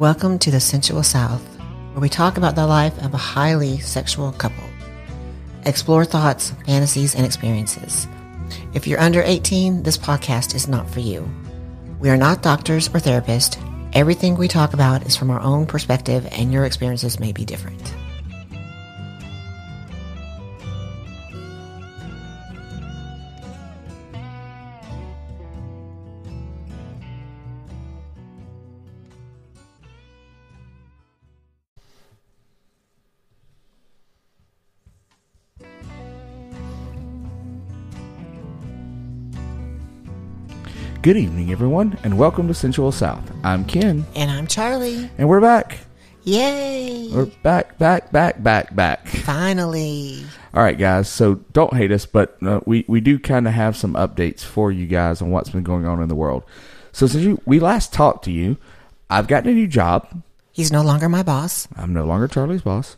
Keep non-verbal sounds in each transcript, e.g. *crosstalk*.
Welcome to the Sensual South, where we talk about the life of a highly sexual couple, explore thoughts, fantasies, and experiences. If you're under 18, this podcast is not for you. We are not doctors or therapists. Everything we talk about is from our own perspective, and your experiences may be different. Good evening, everyone, and welcome to Sensual South. I'm Ken, And I'm Charlie. and we're back. Yay! We're back, back, back, back, back. Finally. All right, guys. So don't hate us, but uh, we we do kind of have some updates for you guys on what's been going on in the world. So since you, we last talked to you, I've gotten a new job. He's no longer my boss. I'm no longer Charlie's boss.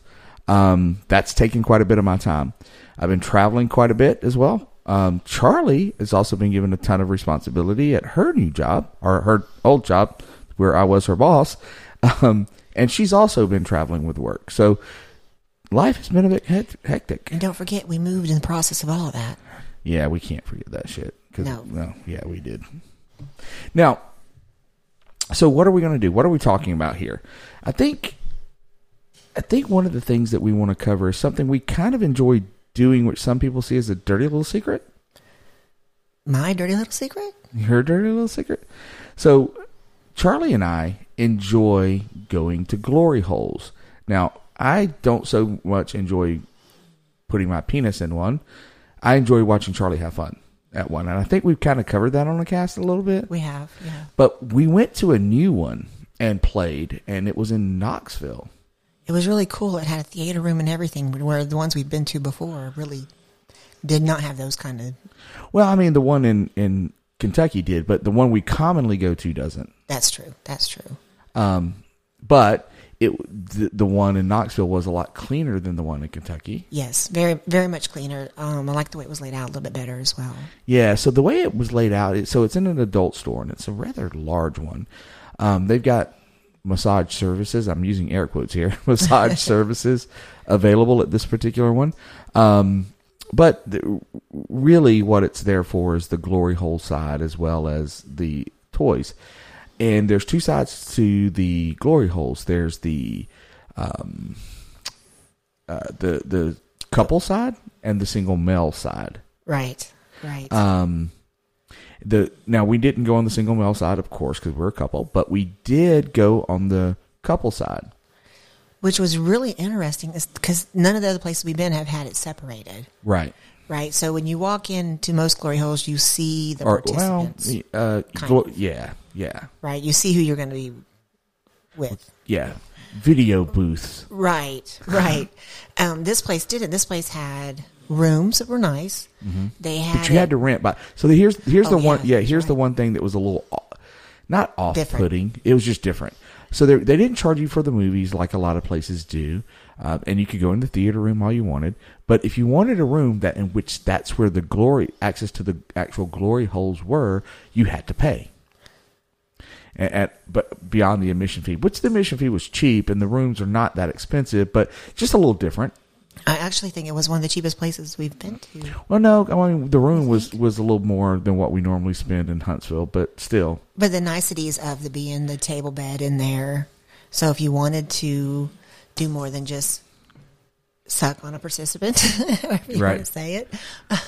Um, that's taken quite a bit of my time. I've been traveling quite a bit as well. Um, Charlie has also been given a ton of responsibility at her new job or her old job where I was her boss. Um, and she's also been traveling with work. So life has been a bit hectic. And don't forget, we moved in the process of all of that. Yeah, we can't forget that shit. 'Cause- No. yeah, we did. Now, so what are we going to do? What are we talking about here? I think, I think one of the things that we want to cover is something we kind of enjoy doing, which some people see as a dirty little secret. My dirty little secret? Your dirty little secret. So, Charlie and I enjoy going to glory holes. Now, I don't so much enjoy putting my penis in one. I enjoy watching Charlie have fun at one. And I think we've kind of covered that on the cast a little bit. We have, yeah. But we went to a new one and played, and it was in Knoxville. It was really cool. It had a theater room and everything, where the ones we've been to before really did not have those kind of. Well, I mean, the one in, in Kentucky did, but the one we commonly go to doesn't. That's true. That's true. Um, but it the, the one in Knoxville was a lot cleaner than the one in Kentucky. Yes, very, very much cleaner. Um, I like the way it was laid out a little bit better as well. Yeah, so the way it was laid out, it, so it's in an adult store and it's a rather large one. Um, they've got massage services. I'm using air quotes here. *laughs* Massage *laughs* services available at this particular one. Um, but the, really, what it's there for is the glory hole side as well as the toys. And there's two sides to the glory holes. There's the um, uh, the the couple side and the single male side. Right. Right. Um, the now we didn't go on the single male side, of course, because we're a couple, but we did go on the couple side. Which was really interesting because none of the other places we've been have had it separated. Right. Right. So when you walk into most glory holes, you see the Or well, participants. uh, Kind glo- yeah, yeah, right. You see who you're going to be with. yeah. Video booths. Right, right. *laughs* um, this place didn't. This place had rooms that were nice. They had, Mm-hmm. But you had to rent by. So the, here's here's Oh, the one. yeah, here's that's the one thing that was a little, not off putting. It was just different. So they they didn't charge you for the movies like a lot of places do, uh, and you could go in the theater room all you wanted. But if you wanted a room that in which that's where the glory access to the actual glory holes were, you had to pay. At, at but beyond the admission fee, which the admission fee was cheap, and the rooms are not that expensive, but just a little different. I actually think it was one of the cheapest places we've been to. Well, no, I mean the room was was a little more than what we normally spend in Huntsville, but still, But the niceties of the being the table bed in there. So if you wanted to do more than just suck on a participant, *laughs* however you Right. want to say it,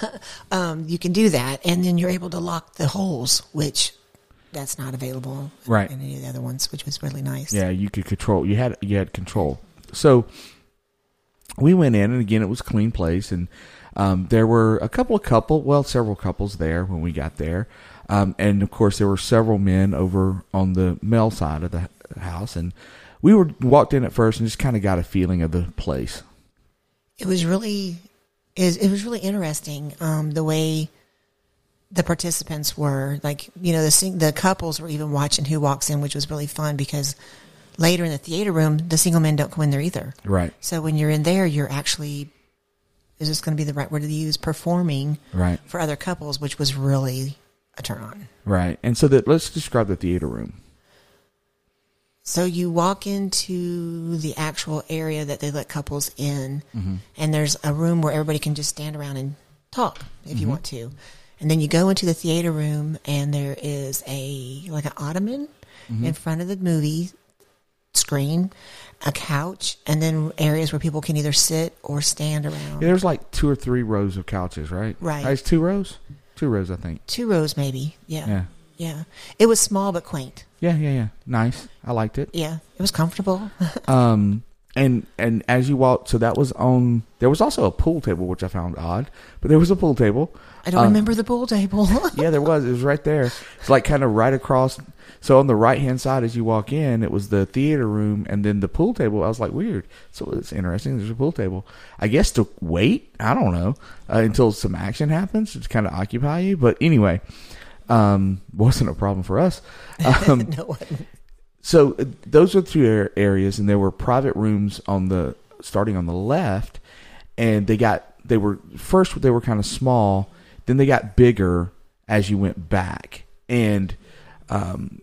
*laughs* um, you can do that, and then you're able to lock the holes, which that's not available Right. in any of the other ones, which was really nice. yeah, you could control. You had you had control. So we went in, and again, it was a clean place, and um, there were a couple of couple, well, several couples there when we got there, um, and of course there were several men over on the male side of the house, and we were walked in at first and just kind of got a feeling of the place. it was really is it was really interesting um, the way the participants were like you know the the couples were even watching who walks in which was really fun because later in the theater room the single men don't come in there either. Right, so when you're in there you're actually is this going to be the right word to use? Performing right, for other couples which was really a turn on. Right. And so that let's describe the theater room. So you walk into the actual area that they let couples in, mm-hmm. and there's a room where everybody can just stand around and talk if you mm-hmm. want to. And then you go into the theater room, and there is a like an ottoman in front of the movie screen, a couch, and then areas where people can either sit or stand around. Yeah, there's like two or three rows of couches, right? Right. It's two rows. Two rows, I think. Two rows, maybe. Yeah. Yeah. Yeah. It was small but quaint. Yeah, yeah, yeah. Nice. I liked it. Yeah. It was comfortable. *laughs* Um, and and as you walked so that was on. There was also a pool table, which I found odd, but there was a pool table. I don't Uh, remember the pool table. *laughs* Yeah, there was. It was right there. It's like kind of right across. So on the right hand side, as you walk in, it was the theater room, and then the pool table. I was like, weird. So it's interesting. There's a pool table. I guess to wait. I don't know uh, until some action happens to kind of occupy you. But anyway, um, *laughs* wasn't a problem for us. *laughs* Um, no one. so uh, those were two areas, and there were private rooms on the starting on the left, and they got they were first they were kind of small, then they got bigger as you went back, and um,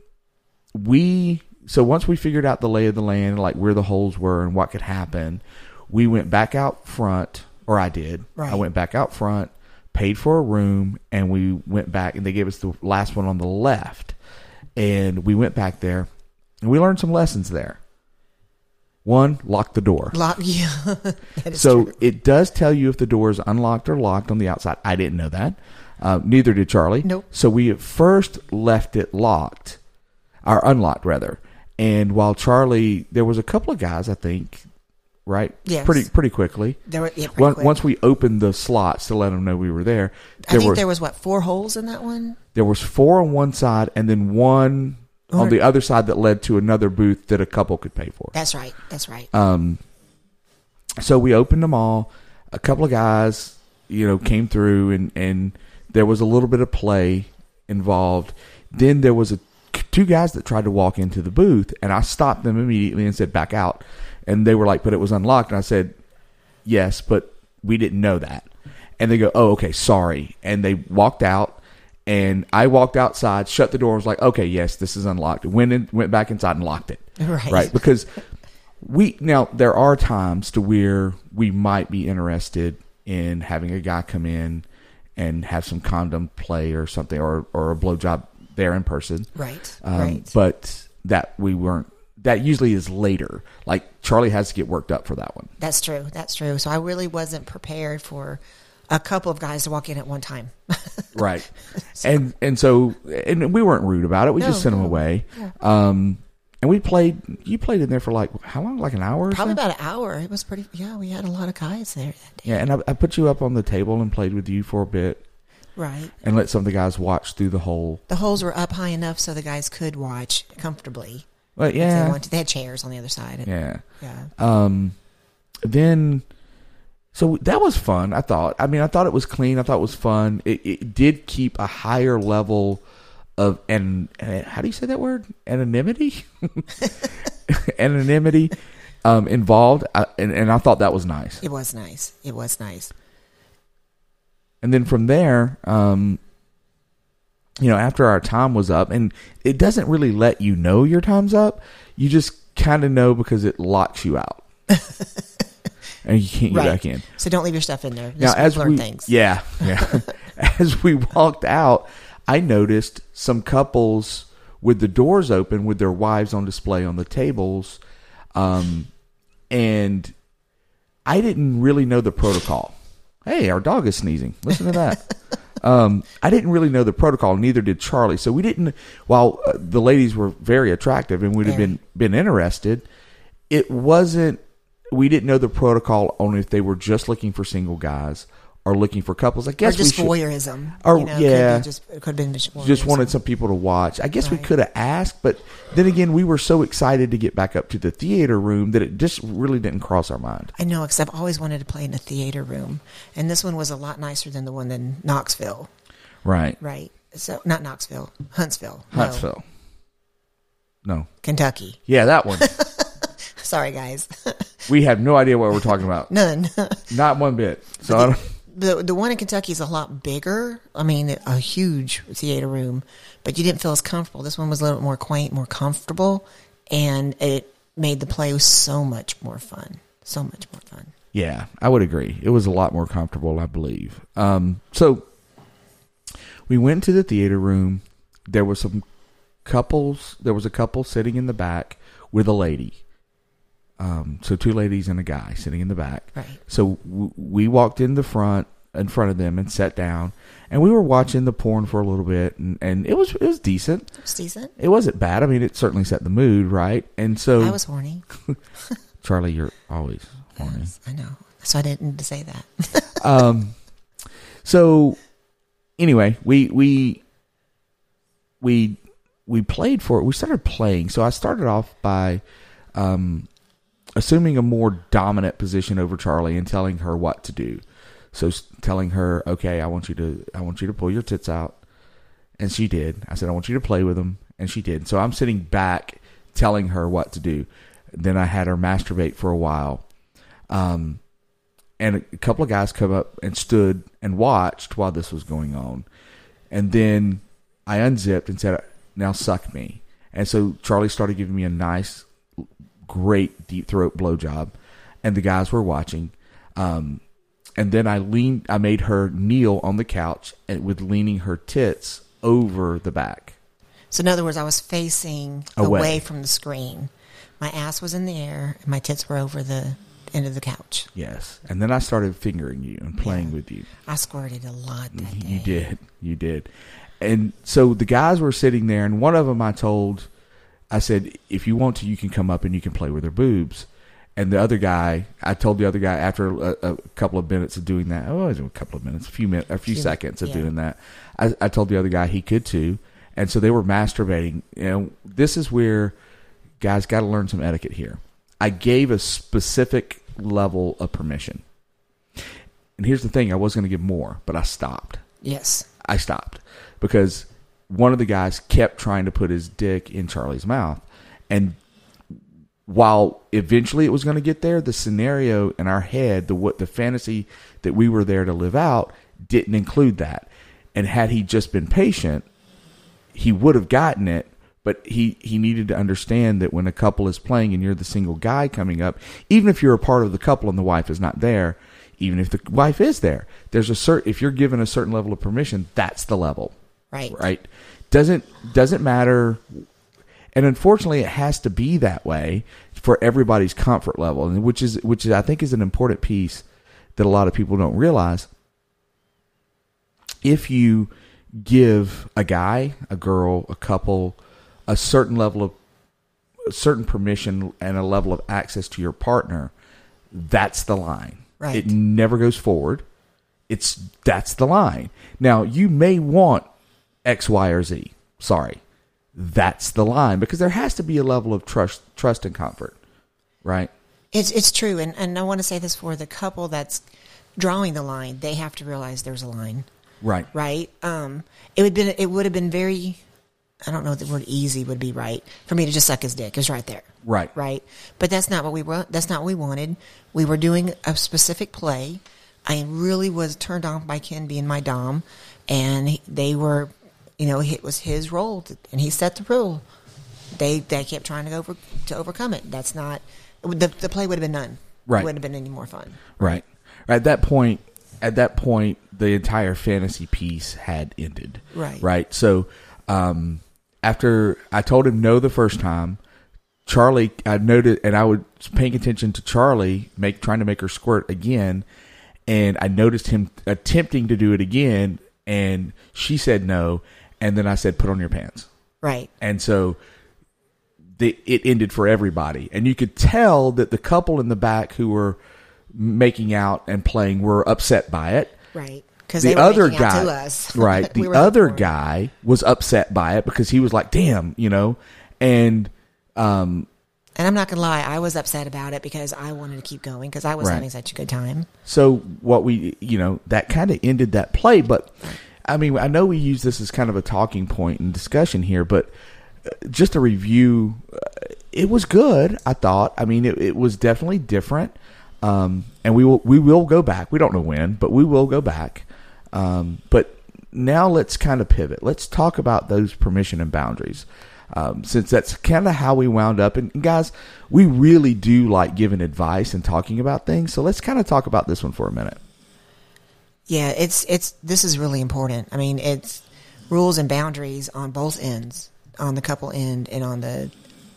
we so once we figured out the lay of the land, like where the holes were and what could happen, we went back out front, or I did. I went back out front, paid for a room, and we went back, and they gave us the last one on the left, and we went back there, and we learned some lessons there. One, lock the door. Lock, *laughs* yeah. So true. it does tell you if the door is unlocked or locked on the outside. I didn't know that. Uh, neither did Charlie. Nope. So we at first left it locked, or unlocked rather. And while Charlie, there was a couple of guys, I think, right? Yes. Pretty pretty quickly. There were, yeah, pretty Once, quick. once we opened the slots to let them know we were there, I think were there was what four holes in that one. there was four on one side and then one on the other side that led to another booth that a couple could pay for. That's right. That's right. Um, so we opened them all. A couple of guys, you know, came through, and and there was a little bit of play involved. Then there was a two guys that tried to walk into the booth, and I stopped them immediately and said, "Back out." And they were like, "But it was unlocked." And I said, "Yes, but we didn't know that." And they go, "Oh, okay, sorry." And they walked out. And I walked outside, shut the door, was like, "Okay, yes, this is unlocked." Went in, went back inside and locked it. *laughs* Right. right? Because we now there are times to where we might be interested in having a guy come in and have some condom play or something, or or a blowjob there in person. right. Um, right. But that we weren't. That usually is later. Like Charlie has to get worked up for that one. That's true. That's true. So I really wasn't prepared for a couple of guys to walk in at one time. *laughs* right and and so and we weren't rude about it we No, just sent them no. away um and we played you played in there for like how long like an hour or Probably so? about an hour. It was pretty. Yeah, we had a lot of guys there that day. yeah and I, I put you up on the table and played with you for a bit Right. and let some of the guys watch through the hole. The holes were up high enough so the guys could watch comfortably. but They, yeah wanted. they had chairs on the other side. and- yeah yeah. um then so that was fun i thought. I mean i thought it was clean. I thought it was fun. It, it did keep a higher level of and how do you say that word? Anonymity? *laughs* Anonymity um involved. I, and, and i thought that was nice. It was nice. It was nice. and then from there um you know after our time was up and it doesn't really let you know your time's up you just kind of know because it locks you out *laughs* and you can't get Right. back in. So don't leave your stuff in there. now as learn we things. yeah yeah. *laughs* As we walked out i noticed some couples with the doors open with their wives on display on the tables um and i didn't really know the protocol. Hey our dog is sneezing. Listen to that. *laughs* Um i didn't really know the protocol neither did charlie. So we didn't while uh, the ladies were very attractive and we'd have been been interested it wasn't we didn't know the protocol on if they were just looking for single guys or looking for couples. I Or guess just we should, voyeurism. Or- you know, yeah. Could just, could have been just, just wanted some people to watch. I guess we could have asked, but then again, we were so excited to get back up to the theater room that it just really didn't cross our mind. I know, because I've always wanted to play in a theater room, and this one was a lot nicer than the one in Knoxville, Right. right? So not Knoxville, Huntsville, No, Huntsville. No. Kentucky. Yeah, that one. *laughs* Sorry, guys, *laughs* we have no idea what we're talking about. none. *laughs* Not one bit. So I don't, the the one in Kentucky is a lot bigger. I mean, a huge theater room, but you didn't feel as comfortable. This one was a little bit more quaint, more comfortable, and it made the play so much more fun. So much more fun. Yeah, I would agree. It was a lot more comfortable, I believe. Um, so we went to the theater room. There were some couples. There was a couple sitting in the back with a lady. Um, so two ladies and a guy sitting in the back. Right. So w- we walked in the front, in front of them, and sat down, and we were watching the porn for a little bit, and, and it was it was decent. It was decent. It wasn't bad. I mean, it certainly set the mood, right? And so I was horny. *laughs* Charlie, you're always horny. Yes, I know. So I didn't need to say that. *laughs* um, so anyway, we we we we played for it. We started playing. So I started off by um, assuming a more dominant position over Charlie and telling her what to do. So telling her, okay, I want you to I want you to pull your tits out, and she did. I said, I want you to play with them, and she did. So I'm sitting back, telling her what to do. Then I had her masturbate for a while. Um, and a couple of guys come up and stood and watched while this was going on. And then I unzipped and said, "Now suck me." And so Charlie started giving me a nice, great deep throat blowjob, and the guys were watching. Um, and then I leaned, I made her kneel on the couch and with leaning her tits over the back. so in other words, I was facing Away. away. from the screen. My ass was in the air, and my tits were over the end of the couch. Yes, and then I started fingering you and playing Yeah. with you. I squirted a lot that day. You did. You did. And so the guys were sitting there, and one of them I told, I said, if you want to, you can come up and you can play with her boobs. And the other guy, I told the other guy after a, a couple of minutes of doing that, oh, it was a couple of minutes, a few minutes, a few seconds of yeah. doing that, I, I told the other guy he could too. And so they were masturbating. You know, this is where guys got to learn some etiquette here. I gave a specific level of permission. And here's the thing I was going to give more, but I stopped. Yes. I stopped because one of the guys kept trying to put his dick in Charlie's mouth. And while eventually it was going to get there, the scenario in our head, the what the fantasy that we were there to live out didn't include that. And had he just been patient, he would have gotten it, but he he needed to understand that when a couple is playing and you're the single guy coming up, even if you're a part of the couple and the wife is not there, even if the wife is there, there's a certain if you're given a certain level of permission, that's the level, Right. right? Doesn't doesn't matter and unfortunately it has to be that way for everybody's comfort level and which is which is I think is an important piece that a lot of people don't realize if you give a guy, a girl, a couple a certain level of a certain permission and a level of access to your partner, that's the line. Right. It never goes forward. It's that's the line. Now, you may want X, Y, or Z. Sorry. That's the line because there has to be a level of trust trust and comfort. Right? It's it's true, and and I want to say this for the couple that's drawing the line. They have to realize there's a line, Right. right? Um, it would been it would have been very, I don't know the word easy would be right for me to just suck his dick. It's right there, Right. right? But that's not what we were. That's not what we wanted. We were doing a specific play. I really was turned on by Ken being my dom, and he- they were, you know, it was his role, to, and he set the rule. They they kept trying to over to overcome it. That's not the the play would have been none. Right. It wouldn't have been any more fun. Right. At that point, at that point, the entire fantasy piece had ended. Right. Right. So, um, after I told him no the first time, Charlie, I noted, and I was paying attention to Charlie, make trying to make her squirt again, and I noticed him attempting to do it again, and she said no, and then I said, "Put on your pants." Right. and so the, it ended for everybody and you could tell that the couple in the back who were making out and playing were upset by it Right. Because the they were other guy to us. *laughs* right the were other guy was upset by it because he was like damn you know and um And I'm not gonna lie, I was upset about it because I wanted to keep going because I was Right. having such a good time. So what we, you know, that kind of ended that play. But I mean, I know we use this as kind of a talking point in discussion here, but uh, just a review, uh, it was good. I thought. I mean, it, it was definitely different. Um, and we will we will go back. We don't know when, but we will go back. Um, but now let's kind of pivot. Let's talk about those permission and boundaries. Um, since that's kind of how we wound up. And guys, we really do like giving advice and talking about things. So let's kind of talk about this one for a minute. Yeah, it's it's this is really important. I mean, it's rules and boundaries on both ends, on the couple end and on the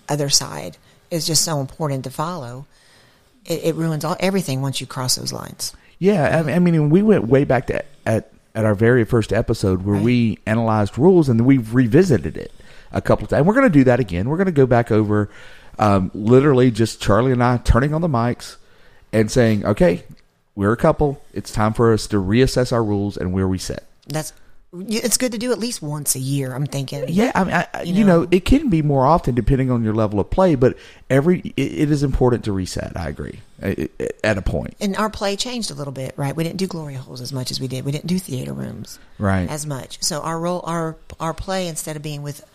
other side is just so important to follow. It, it ruins all everything once you cross those lines. Yeah, I, I mean, we went way back to at at our very first episode where Right. we analyzed rules and we've revisited it a couple of times. We're going to do that again. We're going to go back over, um, literally just Charlie and I turning on the mics and saying, "Okay, we're a couple. It's time for us to reassess our rules and where we sit." That's it's good to do at least once a year. I'm thinking. Yeah, I mean, I, You you, know, know. it can be more often depending on your level of play, but every it, it is important to reset. I agree at a point, And our play changed a little bit, right? We didn't do glory holes as much as we did. We didn't do theater rooms right? as much. So our role, our our play, instead of being with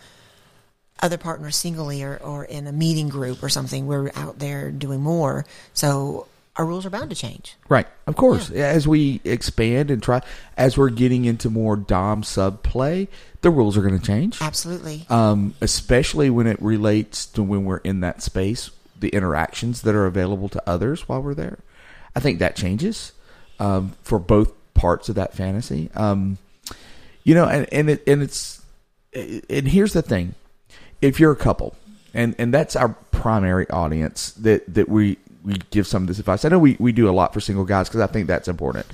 other partners singly or, or in a meeting group or something, we're out there doing more. So our rules are bound to change. Right, of course. As we expand and try, as we're getting into more dom sub play, the rules are going to change. Absolutely. Um, especially when it relates to when we're in that space, the interactions that are available to others while we're there. I think that changes um, for both parts of that fantasy. Um, you know, and and it and it's and here's the thing: if you're a couple, and and that's our primary audience that that we we give some of this advice. I know we we do a lot for single guys because I think that's important,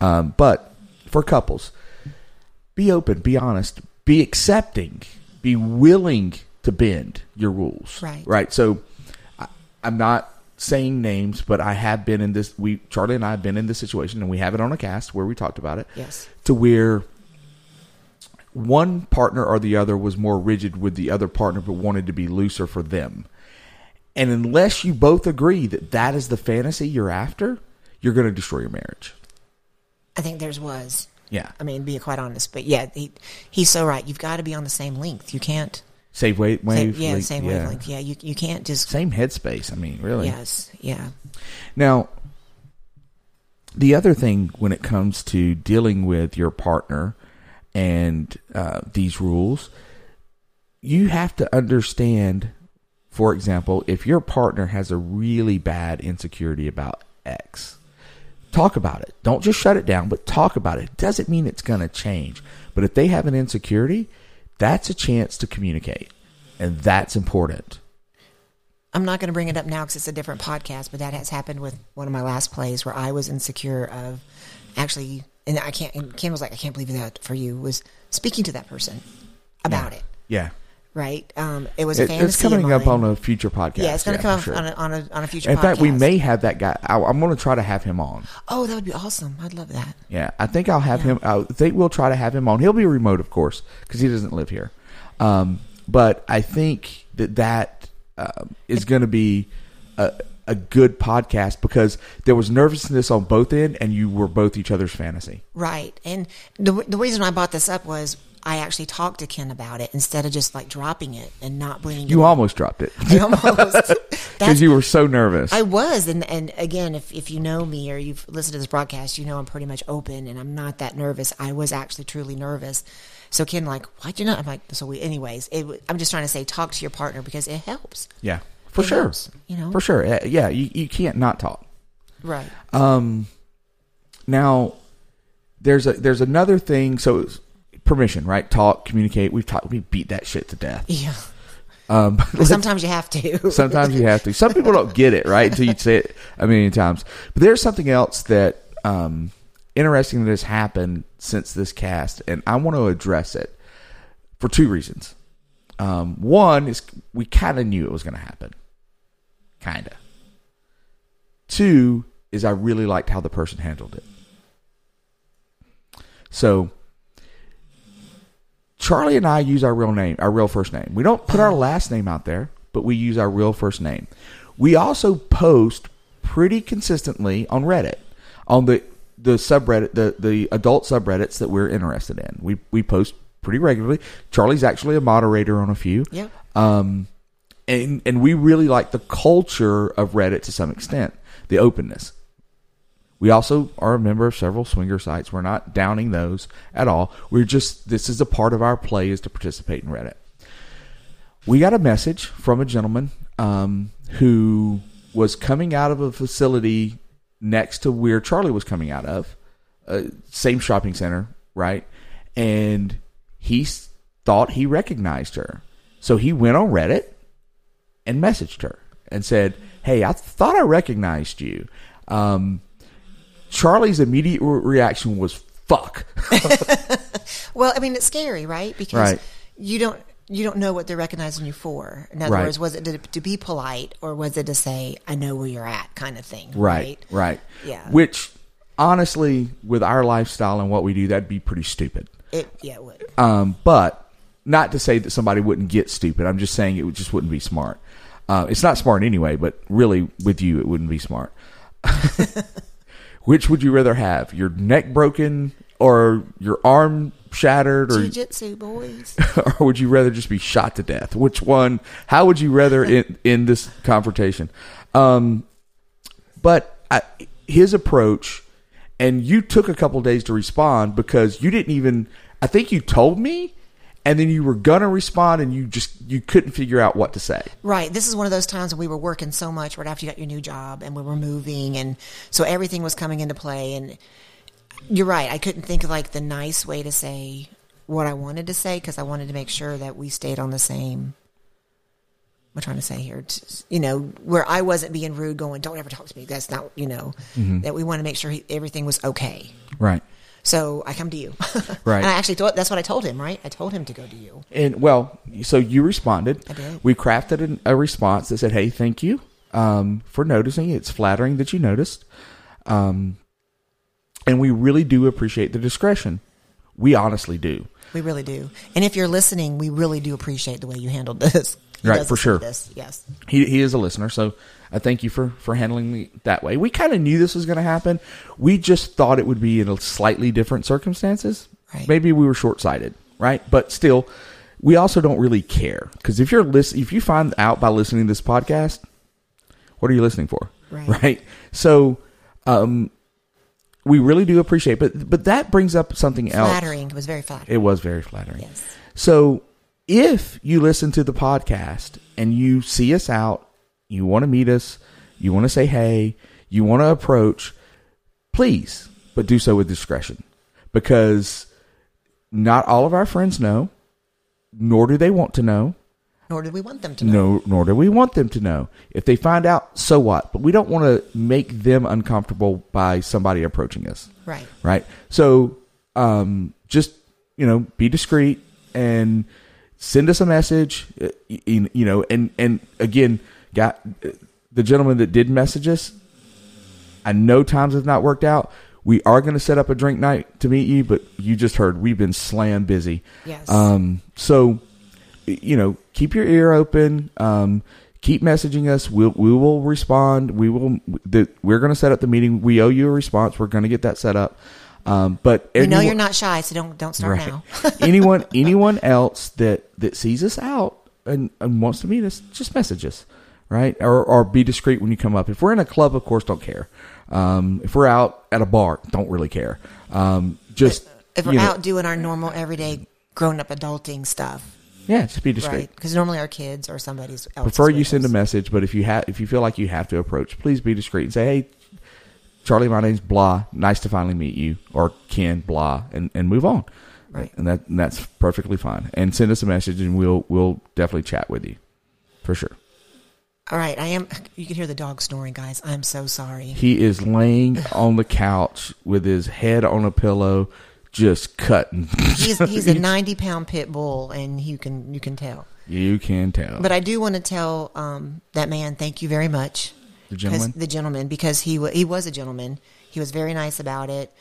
um, but for couples, be open, be honest, be accepting, be willing to bend your rules. Right. Right. So I, I'm not saying names, but I have been in this. We Charlie and I have been in this situation, and we have it on a cast where we talked about it. Yes. To where one partner or the other was more rigid with the other partner, but wanted to be looser for them. And unless you both agree that that is the fantasy you're after, you're going to destroy your marriage. I think theirs was. Yeah. I mean, be quite honest, but yeah, he, he's so right. You've got to be on the same length. You can't. Save weight, Same, yeah, length, same yeah. wavelength. Yeah, you you can't just. Same headspace. I mean, really. Yes. Yeah. Now, the other thing when it comes to dealing with your partner and uh, these rules, you have to understand, for example, if your partner has a really bad insecurity about X, talk about it. Don't just shut it down, but talk about it. Doesn't mean it's going to change. But if they have an insecurity, that's a chance to communicate. And that's important. I'm not going to bring it up now because it's a different podcast, but that has happened with one of my last plays where I was insecure of actually, and I can't, and Kim was like, I can't believe that for you, was speaking to that person about it, Yeah. Right? Um, it was a It- fantasy. it's coming up on a future podcast. Yeah, it's going to come up sure. on, a, on, a, on a future In fact, we may have that guy. I, I'm going to try to have him on. Oh, that would be awesome. I'd love that. Yeah, I think I'll have him. I think we'll try to have him on. He'll be remote, of course, because he doesn't live here. Um, but I think that that um, is going to be a, a good podcast because there was nervousness on both end, and you were both each other's fantasy. Right. And the, the reason I brought this up was I actually talked to Ken about it instead of just like dropping it and not bringing You almost dropped it I almost. *laughs* Because you were so nervous. I was, and and again, if if you know me or you've listened to this broadcast, you know I'm pretty much open, and I'm not that nervous. I was actually truly nervous. So Ken, like, why'd you not? I'm like, so we. Anyways, it, I'm just trying to say, talk to your partner because it helps. yeah, for It sure. helps, you know? for sure. Yeah, you, you can't not talk. Right. Um, now there's a there's another thing. So it's permission, right? Talk, communicate. We've talked. We beat that shit to death. Yeah. Um, Well, sometimes you have to. *laughs* sometimes you have to. Some people don't get it right until you say it a million times. But there's something else that um, interesting that has happened since this cast, and I want to address it for two reasons. Um, one is we kind of knew it was going to happen, kind of. Two is I really liked how the person handled it. So Charlie and I use our real name, our real first name. We don't put our last name out there, but we use our real first name. We also post pretty consistently on Reddit, on the the subreddit, the the adult subreddits that we're interested in. We we post pretty regularly. Charlie's actually a moderator on a few. Yep. Um, and and we really like the culture of Reddit to some extent, the openness. We also are a member of several swinger sites. We're not downing those at all. We're just this is a part of our play is to participate in Reddit. we got a message from a gentleman um, who was coming out of a facility next to where Charlie was coming out of, uh, same shopping center, right? And he thought he recognized her. So he went on Reddit and messaged her and said, Hey, I thought I recognized you. Um, Charlie's immediate re- reaction was, Fuck. *laughs* Well, I mean, it's scary, right? Because Right. you don't you don't know what they're recognizing you for. In other Right. words, was it to, to be polite or was it to say, "I know where you're at," kind of thing? Right, right. Yeah. Which, honestly, with our lifestyle and what we do, that'd be pretty stupid. It yeah, it would. Um, but not to say that somebody wouldn't get stupid. I'm just saying it just wouldn't be smart. Uh, it's not smart anyway, but really with you, it wouldn't be smart. *laughs* *laughs* Which would you rather have? Your neck broken or your arm shattered or, Jiu-jitsu boys. *laughs* or would you rather just be shot to death? Which one? How would you rather *laughs* in, in this confrontation? Um, but I, his approach, and you took a couple days to respond because you didn't even. I think you told me, and then you were gonna respond, and you just you couldn't figure out what to say. Right. This is one of those times when we were working so much right after you got your new job and we were moving and so everything was coming into play and you're right. I couldn't think of like the nice way to say what I wanted to say because I wanted to make sure that we stayed on the same what am trying to say here? You know, where I wasn't being rude going, don't ever talk to me. That's not, you know, mm-hmm. that we want to make sure he, everything was okay. Right. So I come to you. *laughs* Right. And I actually thought that's what I told him, right? I told him to go to you. And well, so you responded. I did. We crafted an, a response that said, "Hey, thank you um, for noticing. It's flattering that you noticed, um, and we really do appreciate the discretion. We honestly do. We really do. And if you're listening, we really do appreciate the way you handled *laughs* this. He Right, for sure. This. Yes. He he is a listener, so I thank you for for handling me that way. We kind of knew this was going to happen. We just thought it would be in a slightly different circumstances. Right. Maybe we were short sighted, right? But still, we also don't really care because if you're listen, if you find out by listening to this podcast, what are you listening for? Right. *laughs* So, um, we really do appreciate, but but that brings up something else. Flattering. It was very flattering. It was very flattering. yes. So if you listen to the podcast and you see us out, you want to meet us, you want to say hey, you want to approach, please, but do so with discretion because not all of our friends know, nor do they want to know. Nor did we want them to know. No, nor do we want them to know. If they find out, so what? But we don't want to make them uncomfortable by somebody approaching us Right. right? So um, just you know, be discreet and send us a message. uh, You, know, and and again, got uh, the gentleman that did message us. I know times have not worked out. We are going to set up a drink night to meet you, but you just heard we've been slam busy. Yes. Um, so, you know, keep your ear open. Um, keep messaging us. We'll, we will respond. We will, the, we're going to set up the meeting. We owe you a response. We're going to get that set up. Um, but we know you're not shy, so don't don't start Right. now. *laughs* *laughs* anyone, anyone else that, that sees us out and, and wants to meet us, just message us, right? Or, or be discreet when you come up. If we're in a club, of course, don't care. Um, if we're out at a bar, don't really care. Um, just, if we're you know, out doing our normal everyday grown up adulting stuff, yeah, just be discreet. right? Because normally our kids or somebody's else. prefer you send a message, but if you have, if you feel like you have to approach, please be discreet and say, "Hey, Charlie, my name's Blah. Nice to finally meet you," or Ken Blah, and, and move on. Right. and that and that's perfectly fine. And send us a message, and we'll we'll definitely chat with you for sure. All right, I am. You can hear the dog snoring, guys. I'm so sorry. He is laying on the couch with his head on a pillow, just cutting. He's he's a *laughs* 90 pound pit bull, and you can you can tell. you can tell. But I do want to tell um, that man thank you very much. The 'Cause- gentleman? the gentleman, because he wa he was a gentleman. He was very nice about it.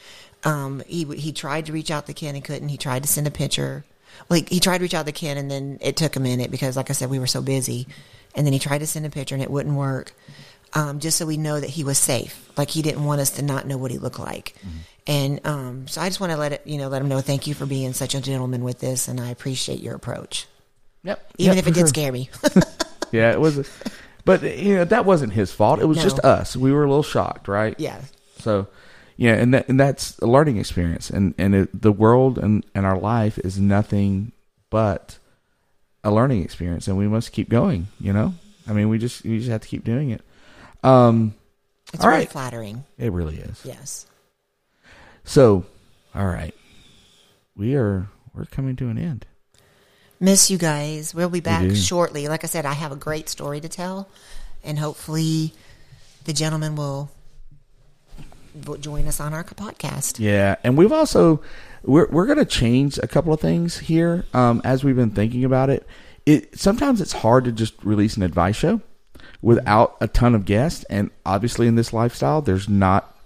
Um, he he tried to reach out to Ken and couldn't. He tried to send a picture. Well, he, he tried to reach out to Ken, and then it took a minute because, like I said, we were so busy. And then he tried to send a picture, and it wouldn't work. Um, just so we know that he was safe. Like he didn't want us to not know what he looked like. Mm-hmm. And um, so I just want to let it, you know, let him know. Thank you for being such a gentleman with this, and I appreciate your approach, yep. even Yep, if it for did sure. scare me. *laughs* Yeah, it was. *laughs* But you know that wasn't his fault. It was No. just us. We were a little shocked, right? yeah, So, yeah, and that and that's a learning experience, and and it, the world and and our life is nothing but a learning experience, and we must keep going. You know, I mean, we just we just have to keep doing it. Um, It's All very right. flattering. it really is. Yes. So, all right, we are we're coming to an end. Miss you guys. We'll be back shortly. Like I said, I have a great story to tell, and hopefully, the gentleman will, will join us on our podcast. Yeah, and we've also we're we're going to change a couple of things here um, as we've been thinking about it. It sometimes it's hard to just release an advice show without a ton of guests, and obviously in this lifestyle, there's not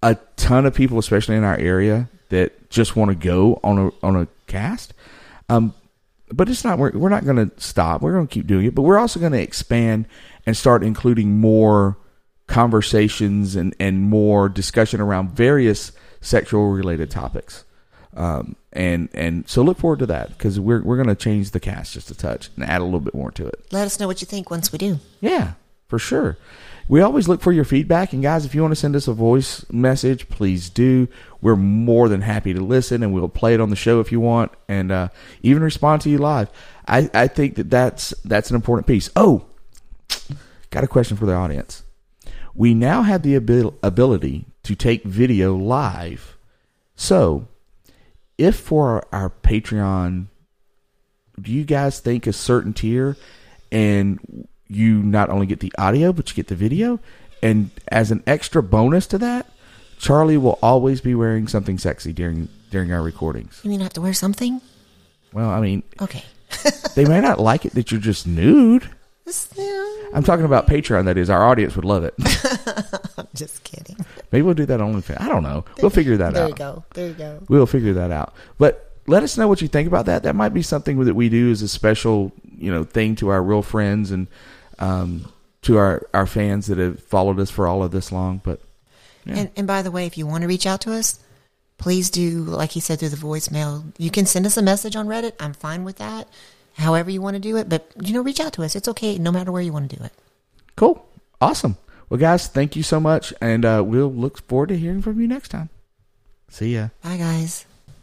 a ton of people, especially in our area, that just want to go on a on a cast. Um, but it's not we're, we're not going to stop. We're going to keep doing it, but we're also going to expand and start including more conversations and and more discussion around various sexual related topics. Um, and and so look forward to that because we're we're going to change the cast just a touch and add a little bit more to it. Let us know what you think once we do. Yeah, for sure. We always look for your feedback. And guys, if you want to send us a voice message, please do. We're more than happy to listen and we'll play it on the show if you want and uh, even respond to you live. I, I think that that's, that's an important piece. Oh, got a question for the audience. We now have the abil- ability to take video live. So, if for our, our Patreon do you guys think a certain tier and you not only get the audio but you get the video and as an extra bonus to that charlie will always be wearing something sexy during during our recordings You mean I have to wear something? well i mean Okay. *laughs* they may not like it that you're just nude i'm talking about patreon that is our audience would love it *laughs* I'm just kidding. maybe we'll do that on OnlyFans. i don't know we'll figure that There out There you go. There you go. We'll figure that out. But let us know what you think about that. That might be something that we do as a special, you know, thing to our real friends and um, to our, our fans that have followed us for all of this long. But Yeah. And, and by the way, if you want to reach out to us, please do, like he said, through the voicemail. You can send us a message on Reddit. I'm fine with that. However you want to do it. But, you know, reach out to us. It's okay no matter where you want to do it. cool. Awesome. Well, guys, thank you so much. And uh, we'll look forward to hearing from you next time. See ya. Bye, guys.